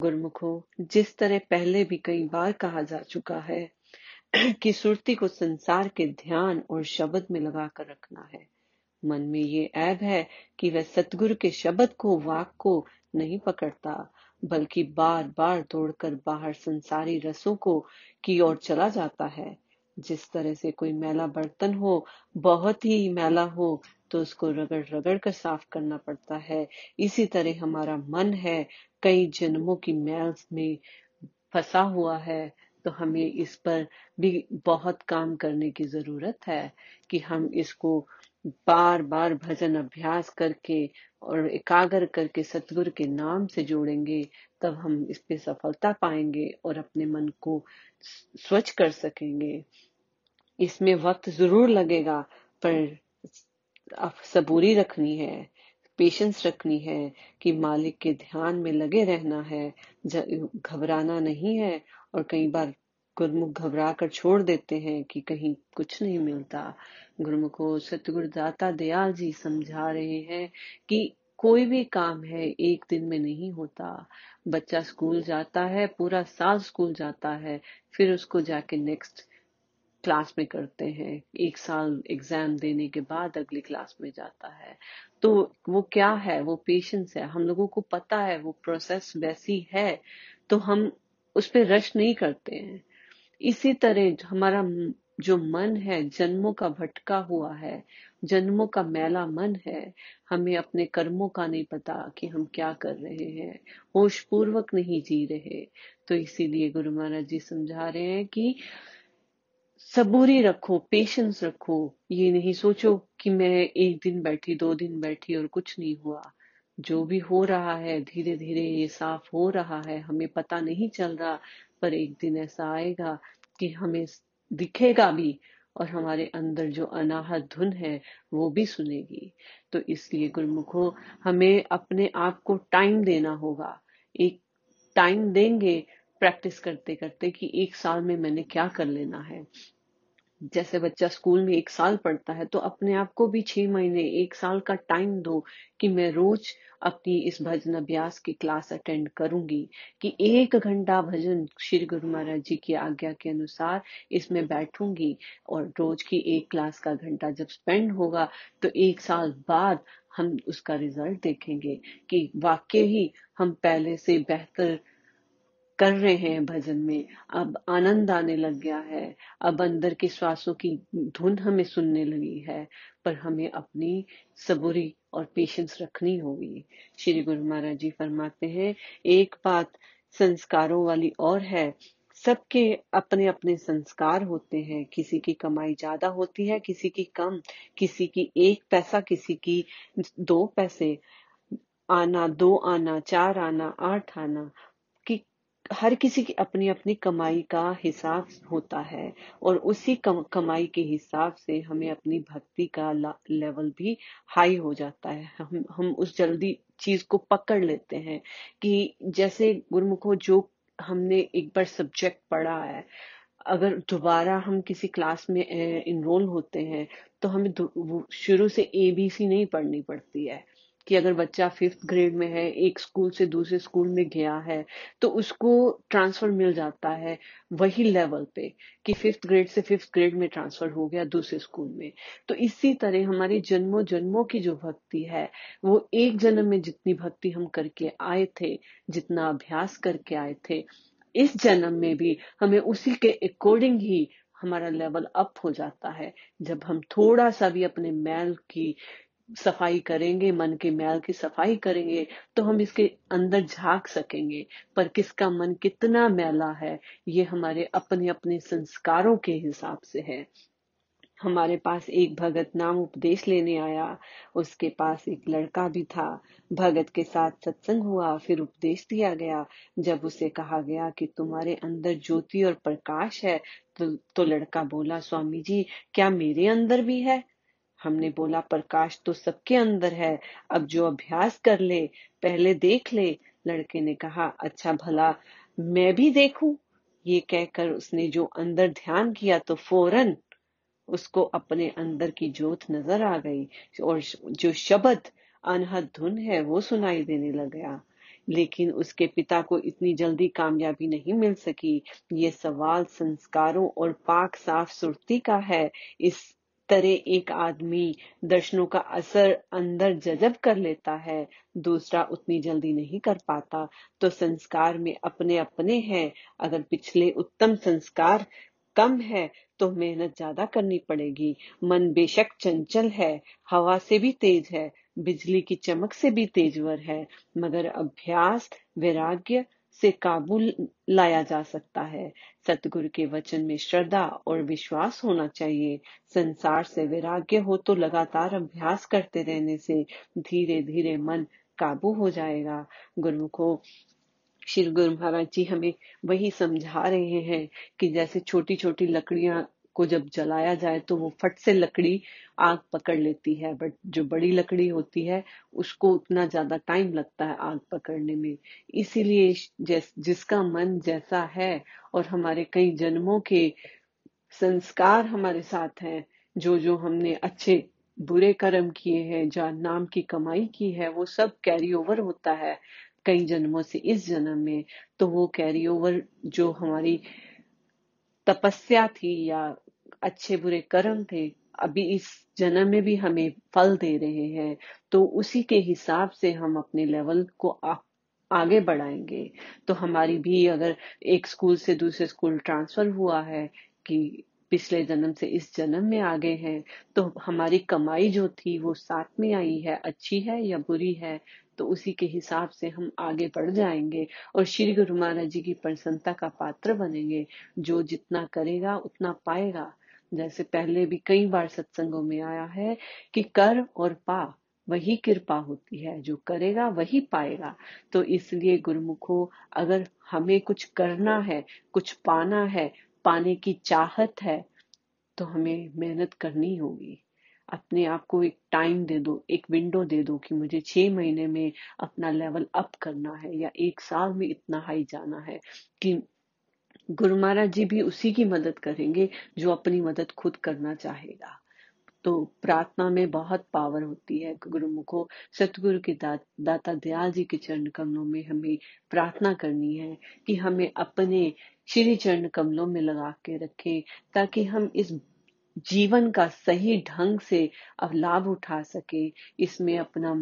गुरमुखो, जिस तरह पहले भी कई बार कहा जा चुका है कि सुरती को संसार के ध्यान और शब्द में लगाकर रखना है। मन में ये ऐब है कि वह सतगुरु के शब्द को, वाक को नहीं पकड़ता, बल्कि बार बार तोड़कर बाहर संसारी रसों को की ओर चला जाता है। जिस तरह से कोई मैला बर्तन हो, बहुत ही मैला हो तो उसको रगड़ रगड़ कर साफ़ करना पड़ता है। इसी तरह हमारा मन है, कई जन्मों की मैल में फंसा हुआ है तो हमें इस पर भी बहुत काम करने की ज़रूरत है कि हम इसको बार बार भजन अभ्यास करके और एकाग्र करके सतगुरु के नाम से जोड़ेंगे, तब हम इस पे सफलता पाएँगे और अपने मन को स्वच्छ कर सकेंगे। इसमें वक्त ज़रूर लगेगा, पर सबूरी रखनी है, पेशेंस रखनी है कि मालिक के ध्यान में लगे रहना है घबराना नहीं है और कई बार गुरमुख घबरा कर छोड़ देते हैं कि कहीं कुछ नहीं मिलता। गुरमुखो, सतगुरु दाता दयाल जी समझा रहे हैं कि कोई भी काम है, एक दिन में नहीं होता। बच्चा स्कूल जाता है, पूरा साल स्कूल जाता है, फिर उसको जाके नेक्स्ट क्लास में करते हैं, एक साल एग्ज़ाम देने के बाद अगली क्लास में जाता है। तो वो क्या है? वो पेशेंस है। हम लोगों को पता है वो प्रोसेस वैसी है तो हम उस पर रश नहीं करते हैं। इसी तरह हमारा जो मन है, जन्मों का भटका हुआ है, जन्मों का मैला मन है, हमें अपने कर्मों का नहीं पता कि हम क्या कर रहे हैं। होश पूर्वक नहीं जी रहे। तो इसीलिए गुरु महाराज जी समझा रहे हैं कि सबूरी रखो पेशेंस रखो, ये नहीं सोचो कि मैं एक दिन बैठी, दो दिन बैठी और कुछ नहीं हुआ। जो भी हो रहा है धीरे धीरे ये साफ़ हो रहा है, हमें पता नहीं चल रहा, पर एक दिन ऐसा आएगा कि हमें दिखेगा भी और हमारे अंदर जो अनाहत धुन है, वो भी सुनेगी। तो इसलिए गुरुमुखो, हमें अपने आप को टाइम देना होगा। एक टाइम देंगे प्रैक्टिस करते करते कि एक साल में मैंने क्या कर लेना है। जैसे बच्चा स्कूल में एक साल पढ़ता है तो अपने आप को भी छह महीने, एक साल का टाइम दो कि मैं रोज अपनी इस भजन अभ्यास की क्लास अटेंड करूँगी। कि एक घंटा भजन श्री गुरु महाराज जी की आज्ञा के अनुसार इसमें बैठूँगी और रोज की एक क्लास का घंटा जब स्पेंड होगा तो एक साल बाद हम उसका रिज़ल्ट देखेंगे कि वाकई ही हम पहले से बेहतर कर रहे हैं भजन में। अब आनंद आने लग गया है। अब अंदर के श्वासों की धुन हमें सुनने लगी है, पर हमें अपनी सबूरी और पेशेंस रखनी होगी। श्री गुरु महाराज जी फरमाते हैं, एक बात संस्कारों वाली और है। सबके अपने अपने संस्कार होते हैं। किसी की कमाई ज़्यादा होती है, किसी की कम, किसी की एक पैसा, किसी की दो पैसे। आना दो आना, चार आना, आठ आना। हर किसी की अपनी अपनी कमाई का हिसाब होता है और उसी कम, कमाई के हिसाब से हमें अपनी भक्ति का लेवल भी हाई हो जाता है। हम हम उस जल्दी चीज़ को पकड़ लेते हैं कि जैसे गुरुमुखो जो हमने एक बार सब्जेक्ट पढ़ा है अगर दोबारा हम किसी क्लास में इनरोल होते हैं तो हमें शुरू से ए बी सी नहीं पढ़नी पड़ती है। कि अगर बच्चा फिफ्थ ग्रेड में है, एक स्कूल से दूसरे स्कूल में गया है तो उसको ट्रांसफ़र मिल जाता है वही लेवल पे कि फिफ्थ ग्रेड से फिफ्थ ग्रेड में ट्रांसफ़र हो गया दूसरे स्कूल में। तो इसी तरह हमारी जन्मों जन्मों की जो भक्ति है, वो एक जन्म में जितनी भक्ति हम करके आए थे, जितना अभ्यास करके आए थे, इस जन्म में भी हमें उसी के अकॉर्डिंग ही हमारा लेवल अप हो जाता है। जब हम थोड़ा सा भी अपने मैल की सफ़ाई करेंगे मन के मैल की सफ़ाई करेंगे तो हम इसके अंदर झाँक सकेंगे। पर किसका मन कितना मैला है ये हमारे अपने अपने संस्कारों के हिसाब से है। हमारे पास एक भगत नाम उपदेश लेने आया उसके पास एक लड़का भी था। भगत के साथ सत्संग हुआ फिर उपदेश दिया गया। जब उसे कहा गया कि तुम्हारे अंदर ज्योति और प्रकाश है तो, तो लड़का बोला स्वामी जी क्या मेरे अंदर भी है? हमने बोला, प्रकाश तो सबके अंदर है, अब जो अभ्यास कर ले, पहले देख ले। लड़के ने कहा अच्छा भला, मैं भी देखूँ। ये कहकर उसने जो अंदर ध्यान किया तो फ़ौरन उसको अपने अंदर की जोत नज़र आ गई और जो शब्द अनहद धुन है वो सुनाई देने लग गया लेकिन उसके पिता को इतनी जल्दी कामयाबी नहीं मिल सकी। ये सवाल संस्कारों और पाक साफ़ सुरती का है। इस तरह एक आदमी दर्शनों का असर अंदर जजब कर लेता है, दूसरा उतनी जल्दी नहीं कर पाता। तो संस्कार में अपने अपने हैं। अगर पिछले उत्तम संस्कार कम है तो मेहनत ज़्यादा करनी पड़ेगी। मन बेशक चंचल है, हवा से भी तेज है, बिजली की चमक से भी तेजवर है, मगर अभ्यास, वैराग्य से काबू लाया जा सकता है। सतगुरु के वचन में श्रद्धा और विश्वास होना चाहिए। संसार से वैराग्य हो तो लगातार अभ्यास करते रहने से धीरे धीरे मन काबू हो जाएगा। गुरु को श्री गुरु महाराज जी हमें वही समझा रहे हैं कि जैसे छोटी छोटी लकड़ियाँ को जब जलाया जाए तो वो फट से लकड़ी आग पकड़ लेती है बट जो बड़ी लकड़ी होती है उसको उतना ज़्यादा टाइम लगता है आग पकड़ने में। इसीलिए जिस, जिसका मन जैसा है और हमारे कई जन्मों के संस्कार हमारे साथ हैं जो जो हमने अच्छे बुरे कर्म किए हैं जो नाम की कमाई की है वो सब कैरी ओवर होता है कई जन्मों से। इस जन्म में तो वो कैरी ओवर जो हमारी तपस्या थी या अच्छे बुरे कर्म थे अभी इस जन्म में भी हमें फल दे रहे हैं तो उसी के हिसाब से हम अपने लेवल को आ, आगे बढ़ाएँगे। तो हमारी भी अगर एक स्कूल से दूसरे स्कूल ट्रांसफ़र हुआ है कि पिछले जन्म से इस जन्म में आ गए हैं तो हमारी कमाई जो थी वो साथ में आई है अच्छी है या बुरी है तो उसी के हिसाब से हम आगे बढ़ जाएँगे और श्री गुरु महाराज जी की प्रसन्नता का पात्र बनेंगे। जो जितना करेगा उतना पाएगा। जैसे पहले भी कई बार सत्संगों में आया है कि कर और पा, वही कृपा होती है, जो करेगा वही पाएगा। तो इसलिए गुरुमुखो, अगर हमें कुछ करना है, कुछ पाना है, पाने की चाहत है तो हमें मेहनत करनी होगी। अपने आप को एक टाइम दे दो, एक विंडो दे दो कि मुझे छह महीने में अपना लेवल अप करना है या एक साल में इतना हाई जाना है कि गुरु महाराज जी भी उसी की मदद करेंगे जो अपनी मदद खुद करना चाहेगा। तो प्रार्थना में बहुत पावर होती है गुरुमुखो। सतगुरु के दा, दाता दयाल जी के चरण कमलों में हमें प्रार्थना करनी है कि हमें अपने श्री चरण कमलों में लगा के रखे ताकि हम इस जीवन का सही ढंग से लाभ उठा सके इसमें अपना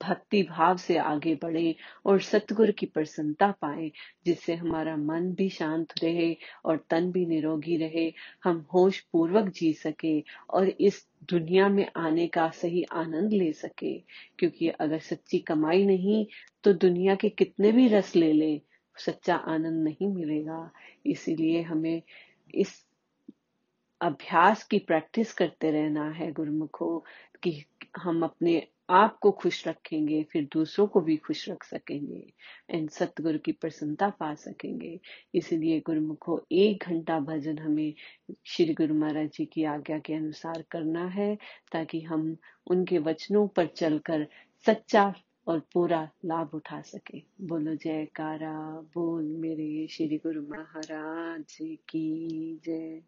भक्ति भाव से आगे बढ़े और सतगुरु की प्रसन्नता पाए, जिससे हमारा मन भी शांत रहे और तन भी निरोगी रहे। हम होश पूर्वक जी सके और इस दुनिया में आने का सही आनंद ले सके, क्योंकि अगर सच्ची कमाई नहीं तो दुनिया के कितने भी रस ले ले, सच्चा आनंद नहीं मिलेगा। इसीलिए हमें इस अभ्यास की प्रैक्टिस करते रहना है गुरुमुखो, कि हम अपने आप को खुश रखेंगे, फिर दूसरों को भी खुश रख सकेंगे, एंड सतगुरु की प्रसन्नता पा सकेंगे। इसलिए गुरुमुखो, एक घंटा भजन हमें श्री गुरु महाराज जी की आज्ञा के अनुसार करना है, ताकि हम उनके वचनों पर चलकर सच्चा और पूरा लाभ उठा सके। बोलो, जयकारा, बोल मेरे श्री गुरु महाराज की जय।